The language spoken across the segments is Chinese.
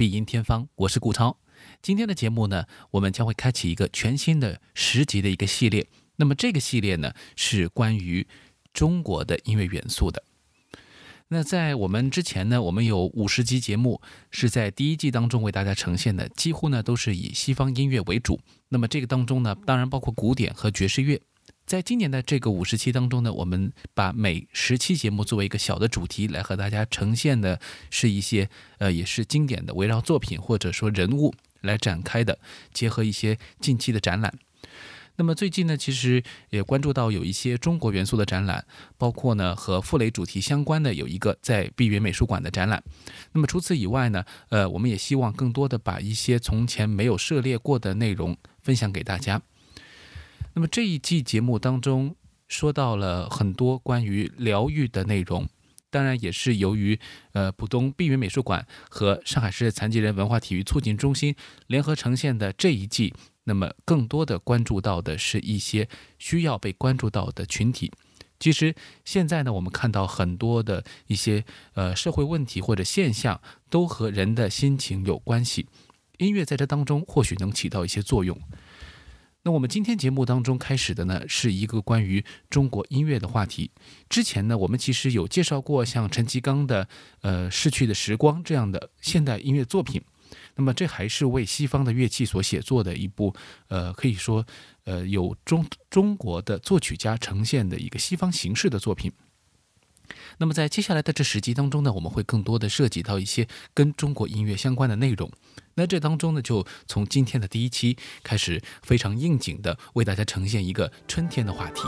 Being Musicure，必音天方，我是顾超。今天的节目呢，我们将会开启一个全新的十集的一个系列。那么这个系列呢，是关于中国的音乐元素的。那在我们之前呢，我们有五十集节目是在第一季当中为大家呈现的，几乎呢都是以西方音乐为主。那么这个当中呢，当然包括古典和爵士乐。在今年的这个五十期当中呢，我们把每十期节目作为一个小的主题来和大家呈现的，是一些呃也是经典的围绕作品或者说人物来展开的，结合一些近期的展览。那么最近呢，其实也关注到有一些中国元素的展览，包括呢和傅雷主题相关的有一个在碧云美术馆的展览。那么除此以外呢，呃，我们也希望更多的把一些从前没有涉猎过的内容分享给大家。那么这一季节目当中说到了很多关于疗愈的内容，当然也是由于呃浦东碧云美术馆和上海市残疾人文化体育促进中心联合呈现的这一季，那么更多的关注到的是一些需要被关注到的群体。其实现在呢，我们看到很多的一些呃社会问题或者现象都和人的心情有关系，音乐在这当中或许能起到一些作用。那我们今天节目当中开始的呢，是一个关于中国音乐的话题。之前呢，我们其实有介绍过像陈其刚的《呃逝去的时光》这样的现代音乐作品。那么这还是为西方的乐器所写作的一部，呃，可以说，呃，有中中国的作曲家呈现的一个西方形式的作品。那么在接下来的这十集当中呢，我们会更多的涉及到一些跟中国音乐相关的内容。那这当中呢，就从今天的第一期开始，非常应景的为大家呈现一个春天的话题。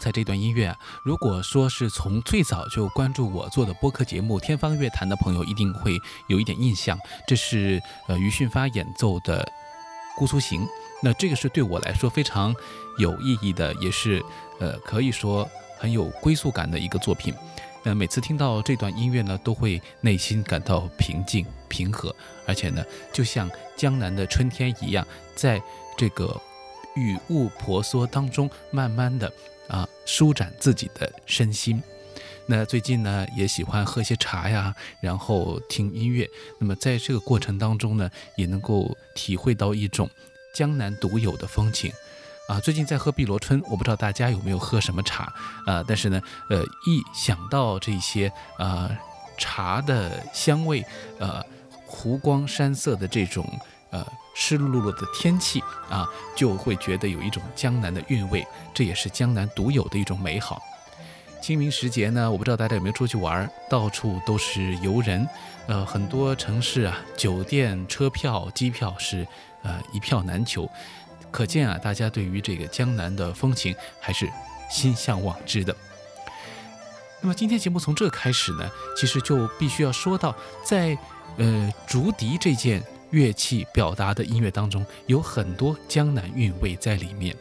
才这段音乐啊，如果说是从最早就关注我做的播客节目《天方乐坛》的朋友，一定会有一点印象。这是呃余训发演奏的《姑苏行》，那这个是对我来说非常有意义的，也是呃可以说很有归宿感的一个作品。那，每次听到这段音乐呢，都会内心感到平静、平和，而且呢，就像江南的春天一样，在这个雨雾婆娑当中，慢慢的。啊，舒展自己的身心。那最近呢，也喜欢喝些茶呀，然后听音乐。那么在这个过程当中呢，也能够体会到一种江南独有的风情。啊，最近在喝碧螺春，我不知道大家有没有喝什么茶啊？但是呢，呃，一想到这些啊茶的香味，呃，湖光山色的这种。呃，湿漉漉的天气啊，就会觉得有一种江南的韵味，这也是江南独有的一种美好。清明时节呢，我不知道大家有没有出去玩，到处都是游人，呃，很多城市啊，酒店、车票、机票是呃一票难求，可见啊，大家对于这个江南的风情还是心向往之的。那么今天节目从这开始呢，其实就必须要说到，在呃竹笛这件。乐器表达的音乐当中有很多江南韵味在里面，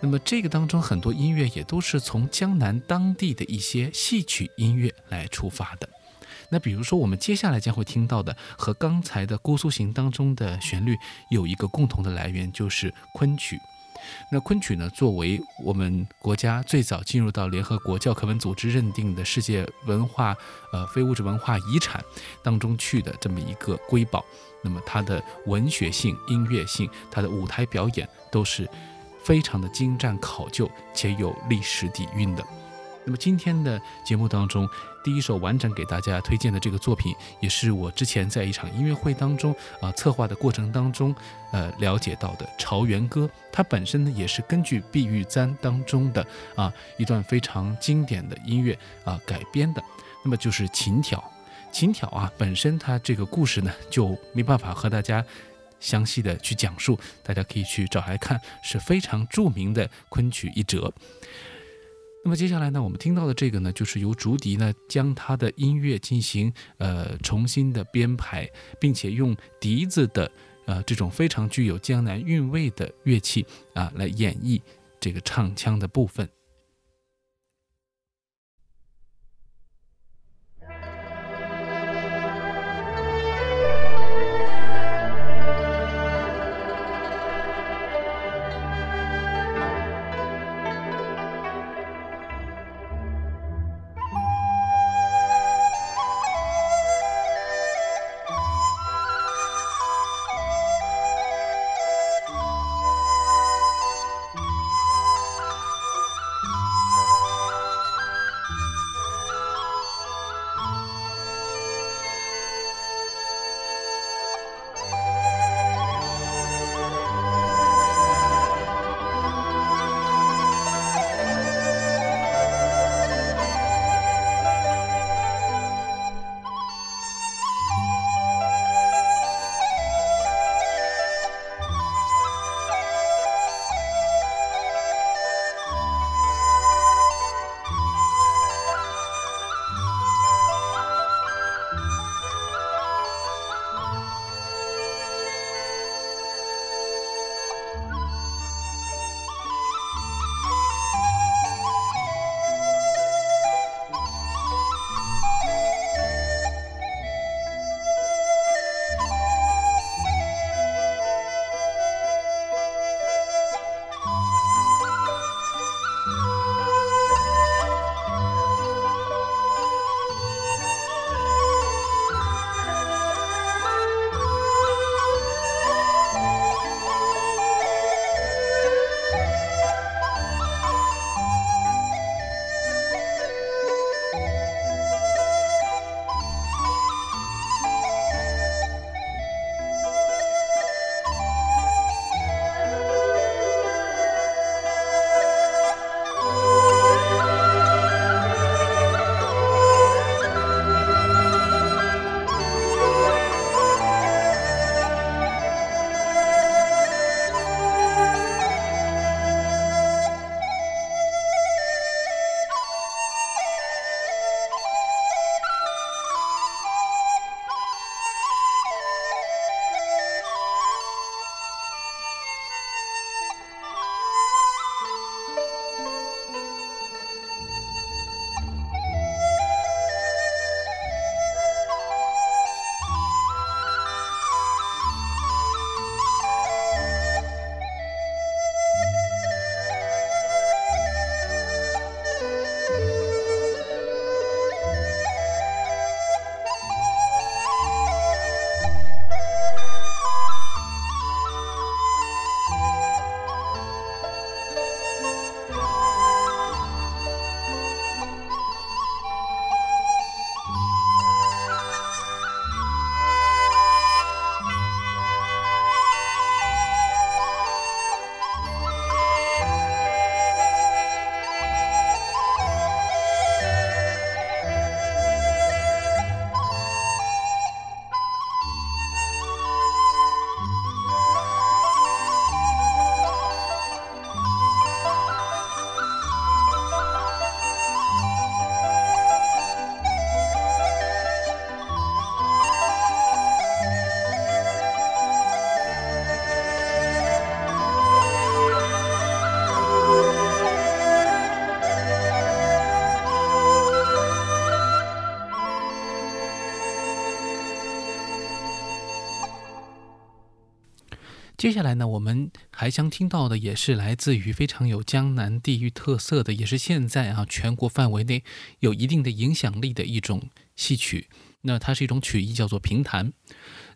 那么这个当中很多音乐也都是从江南当地的一些戏曲音乐来出发的。那比如说我们接下来将会听到的和刚才的《姑苏行》当中的旋律有一个共同的来源，就是昆曲。那昆曲呢，作为我们国家最早进入到联合国教科文组织认定的世界文化呃非物质文化遗产当中去的这么一个瑰宝，那么它的文学性、音乐性、它的舞台表演都是非常的精湛考究且有历史底蕴的。那么今天的节目当中，第一首完整给大家推荐的这个作品，也是我之前在一场音乐会当中啊策划的过程当中，呃了解到的《朝元歌》，它本身呢也是根据《碧玉簪》当中的啊一段非常经典的音乐啊改编的。那么就是《琴挑》，《琴挑》啊本身它这个故事呢就没办法和大家详细的去讲述，大家可以去找来看，是非常著名的昆曲一折。那么接下来呢，我们听到的这个呢，就是由竹笛呢将它的音乐进行呃重新的编排，并且用笛子的呃这种非常具有江南韵味的乐器啊来演绎这个唱腔的部分。接下来呢，我们还将听到的也是来自于非常有江南地域特色的，也是现在啊全国范围内有一定的影响力的一种戏曲。那它是一种曲艺，叫做评弹。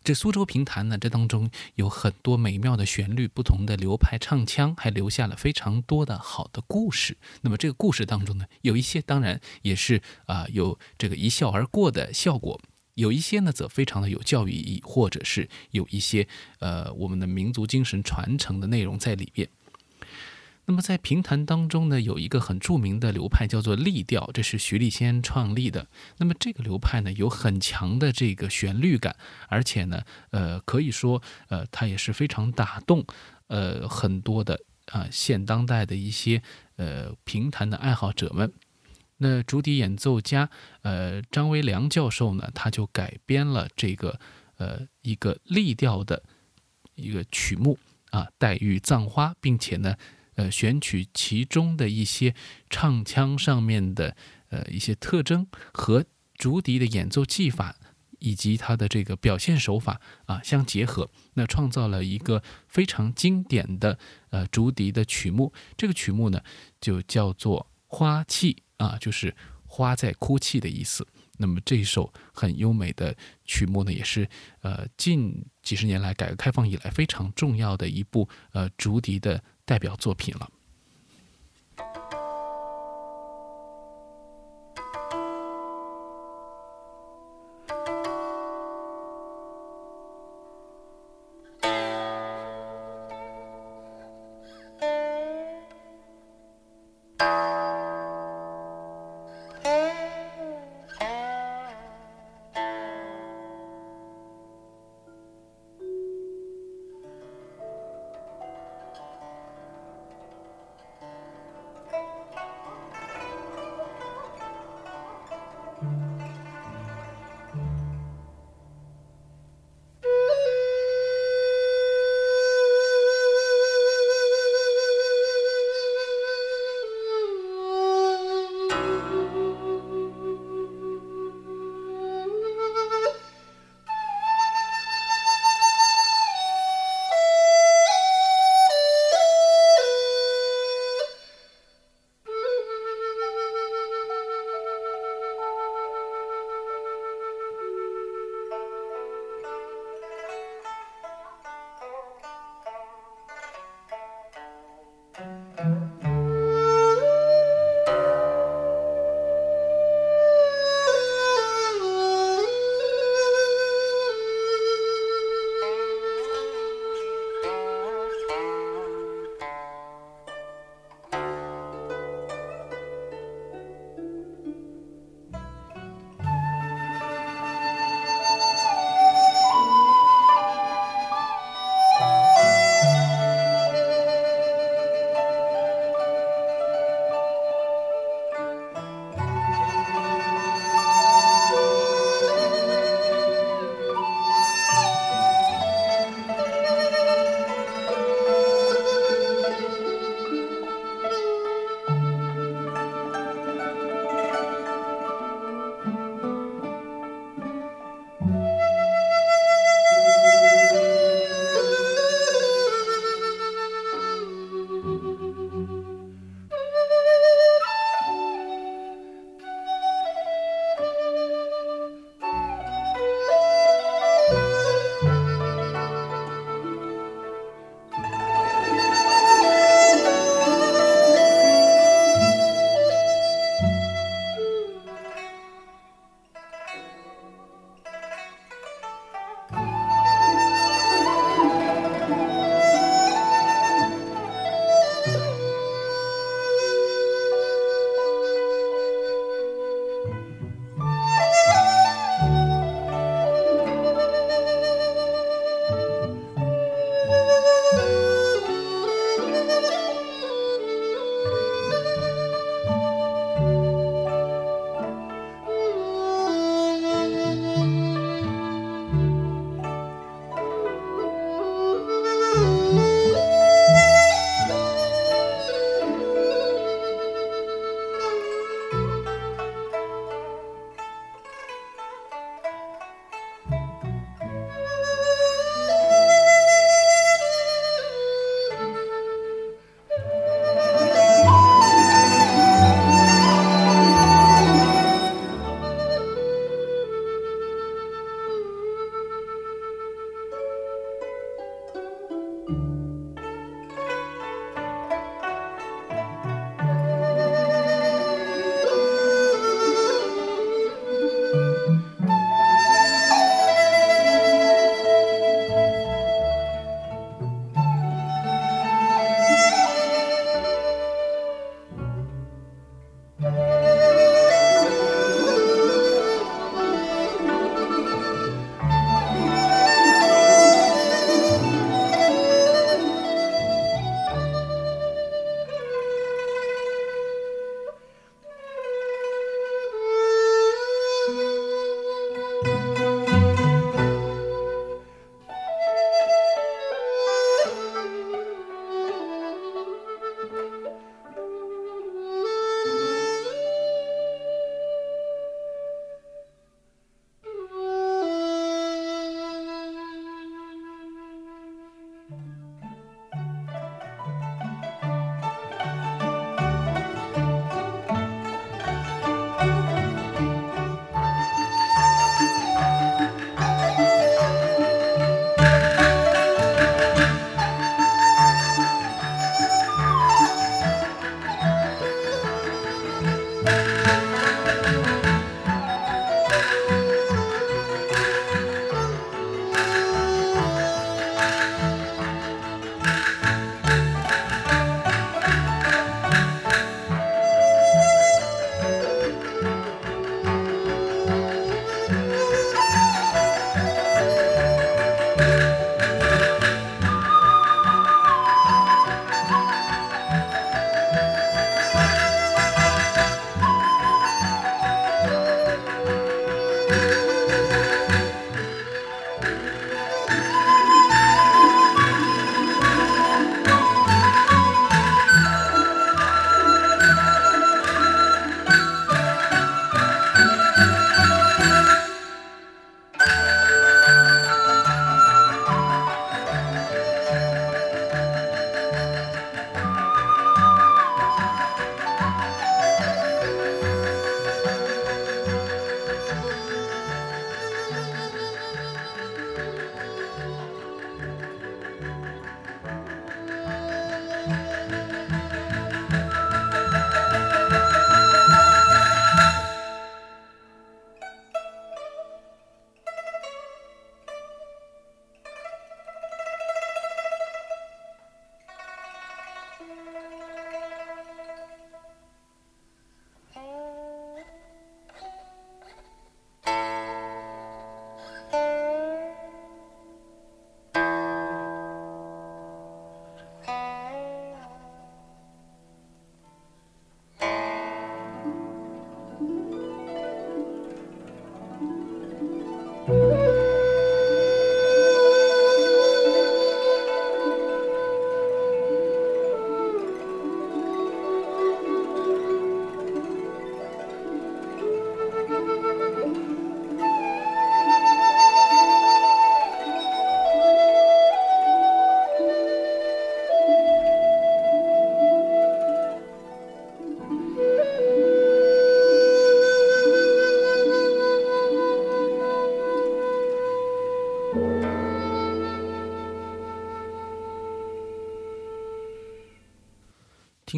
这苏州评弹呢，这当中有很多美妙的旋律，不同的流派唱腔，还留下了非常多的好的故事。那么这个故事当中呢，有一些当然也是啊有这个一笑而过的效果，有一些呢则非常的有教育意义，或者是有一些呃我们的民族精神传承的内容在里边。那么在评弹当中呢，有一个很著名的流派叫做立调，这是徐立先创立的。那么这个流派呢，有很强的这个旋律感，而且呢，呃，可以说，呃，它也是非常打动，呃，很多的啊现当代的一些呃评弹的爱好者们。那竹笛演奏家呃张维良教授呢，他就改编了这个呃一个立调的一个曲目啊，黛玉葬花，并且呢。呃，选取其中的一些唱腔上面的呃一些特征和竹笛的演奏技法以及它的这个表现手法啊相结合，那创造了一个非常经典的呃竹笛的曲目。这个曲目呢就叫做《花泣》啊，就是花在哭泣的意思。那么这一首很优美的曲目呢，也是呃近几十年来改革开放以来非常重要的一部呃竹笛的。代表作品了。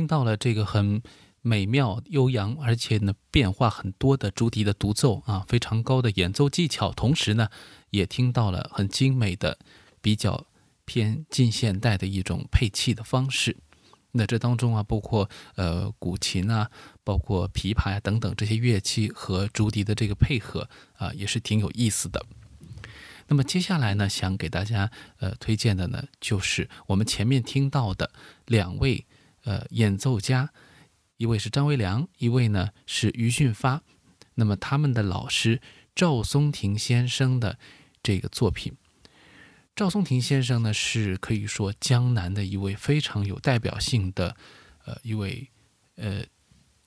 听到了这个很美妙悠扬，而且呢变化很多的竹笛的独奏啊，非常高的演奏技巧，同时呢也听到了很精美的、比较偏近现代的一种配器的方式。那这当中啊，包括呃古琴啊，包括琵琶呀等等这些乐器和竹笛的这个配合啊，也是挺有意思的。那么接下来呢，想给大家呃推荐的呢，就是我们前面听到的两位。呃，演奏家，一位是张维良，一位呢是余训发。那么他们的老师赵松庭先生的这个作品，赵松庭先生呢是可以说江南的一位非常有代表性的呃一位呃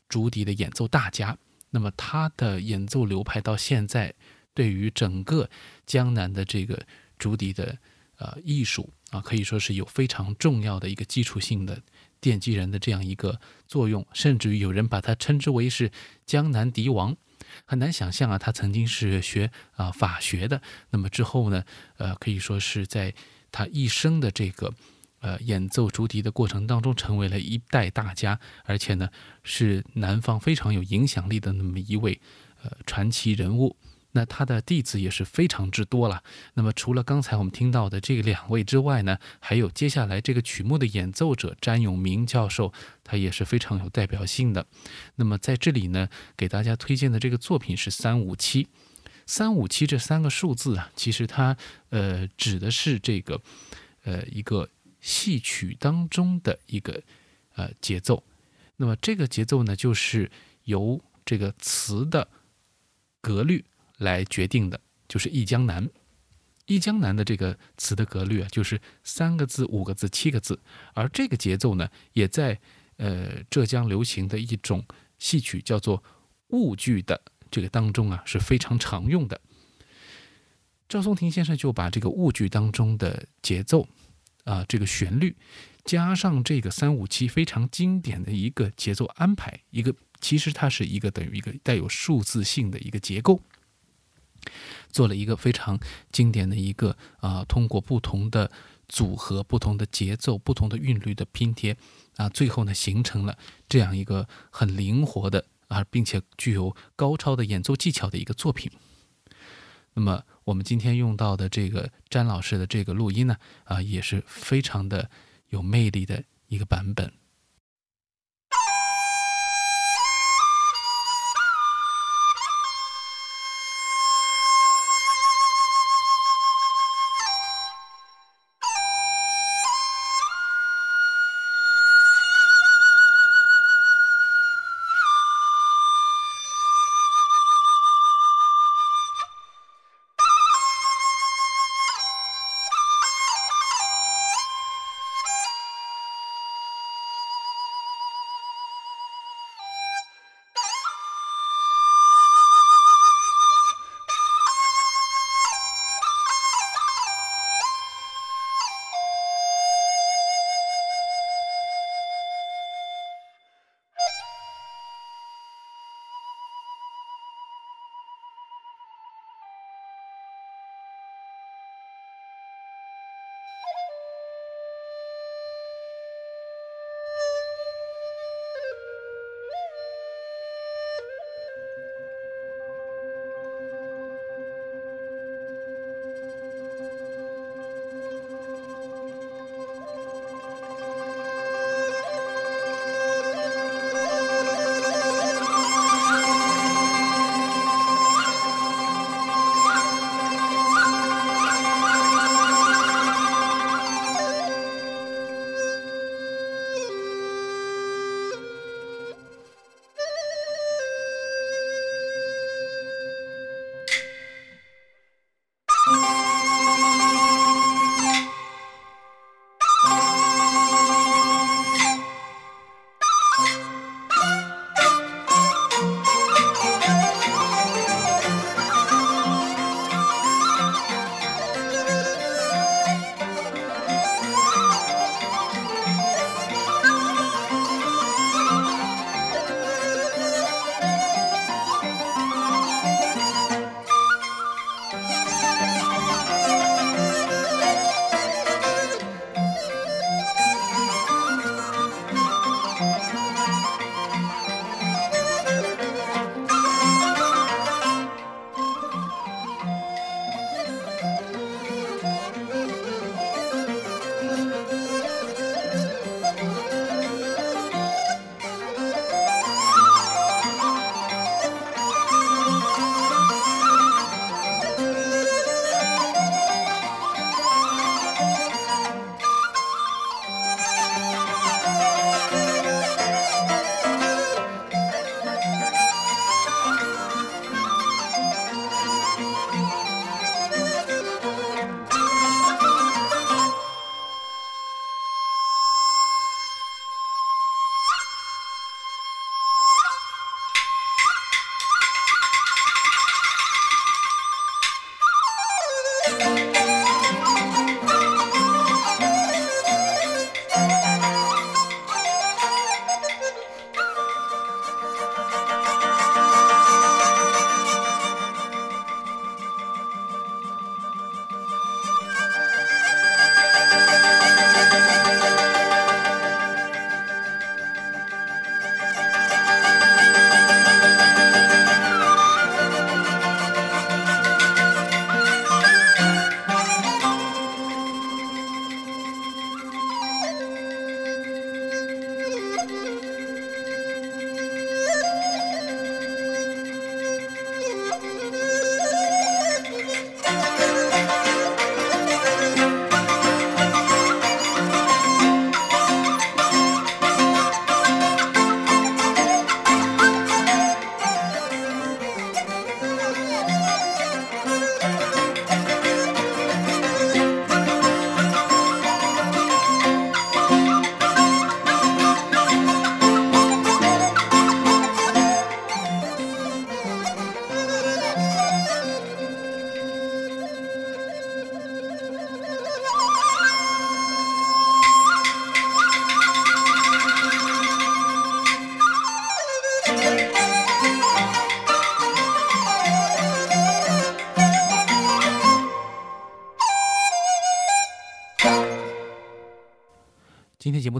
竹笛的演奏大家。那么他的演奏流派到现在，对于整个江南的这个竹笛的呃艺术啊，可以说是有非常重要的一个基础性的。奠基人的这样一个作用，甚至于有人把他称之为是江南笛王，很难想象啊，他曾经是学啊法学的，那么之后呢，呃，可以说是在他一生的这个呃演奏竹笛的过程当中，成为了一代大家，而且呢是南方非常有影响力的那么一位呃传奇人物。那他的弟子也是非常之多了。那么除了刚才我们听到的这两位之外呢，还有接下来这个曲目的演奏者詹永明教授，他也是非常有代表性的。那么在这里呢，给大家推荐的这个作品是三五七。三五七这三个数字啊，其实它呃指的是这个呃一个戏曲当中的一个呃节奏。那么这个节奏呢，就是由这个词的格律。来决定的就是《忆江南》，《忆江南》的这个词的格律啊，就是三个字、五个字、七个字，而这个节奏呢，也在呃浙江流行的一种戏曲叫做婺剧的这个当中啊是非常常用的。赵松庭先生就把这个婺剧当中的节奏啊，这个旋律，加上这个三五七非常经典的一个节奏安排，一个其实它是一个等于一个带有数字性的一个结构。做了一个非常经典的一个啊，通过不同的组合、不同的节奏、不同的韵律的拼贴啊，最后呢形成了这样一个很灵活的啊，并且具有高超的演奏技巧的一个作品。那么我们今天用到的这个詹老师的这个录音呢啊，也是非常的有魅力的一个版本。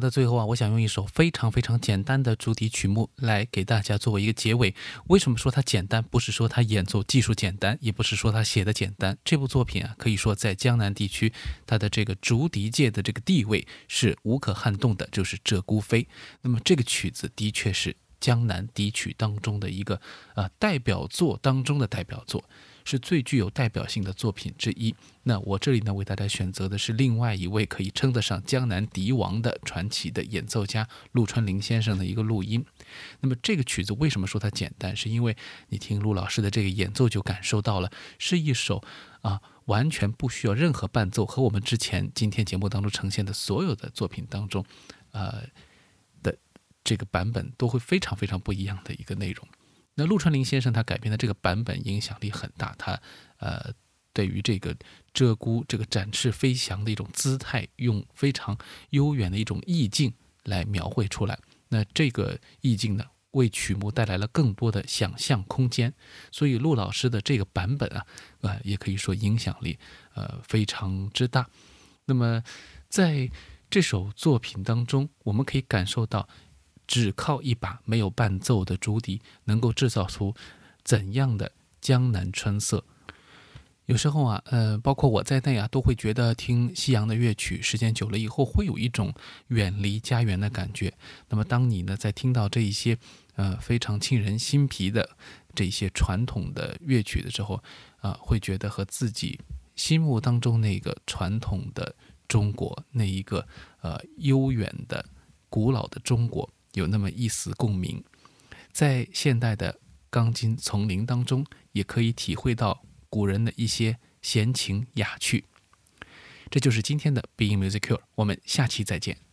的最后啊，我想用一首非常非常简单的主题曲目来给大家作为一个结尾。为什么说它简单？不是说它演奏技术简单，也不是说它写的简单。这部作品啊，可以说在江南地区，它的这个竹笛界的这个地位是无可撼动的，就是《鹧鸪飞》。那么这个曲子的确是江南笛曲当中的一个呃代表作当中的代表作。是最具有代表性的作品之一。那我这里呢，为大家选择的是另外一位可以称得上江南笛王的传奇的演奏家陆川林先生的一个录音。那么这个曲子为什么说它简单？是因为你听陆老师的这个演奏就感受到了，是一首啊完全不需要任何伴奏，和我们之前今天节目当中呈现的所有的作品当中，呃的这个版本都会非常非常不一样的一个内容。那陆川林先生他改编的这个版本影响力很大，他呃对于这个鹧鸪这个展翅飞翔的一种姿态，用非常悠远的一种意境来描绘出来。那这个意境呢，为曲目带来了更多的想象空间。所以陆老师的这个版本啊，呃也可以说影响力呃非常之大。那么在这首作品当中，我们可以感受到。只靠一把没有伴奏的竹笛，能够制造出怎样的江南春色？有时候啊，呃，包括我在内啊，都会觉得听西洋的乐曲时间久了以后，会有一种远离家园的感觉。那么，当你呢在听到这一些呃非常沁人心脾的这些传统的乐曲的时候，啊，会觉得和自己心目当中那个传统的中国，那一个呃悠远的古老的中国。有那么一丝共鸣，在现代的钢筋丛林当中，也可以体会到古人的一些闲情雅趣。这就是今天的 Being Music Cure，我们下期再见。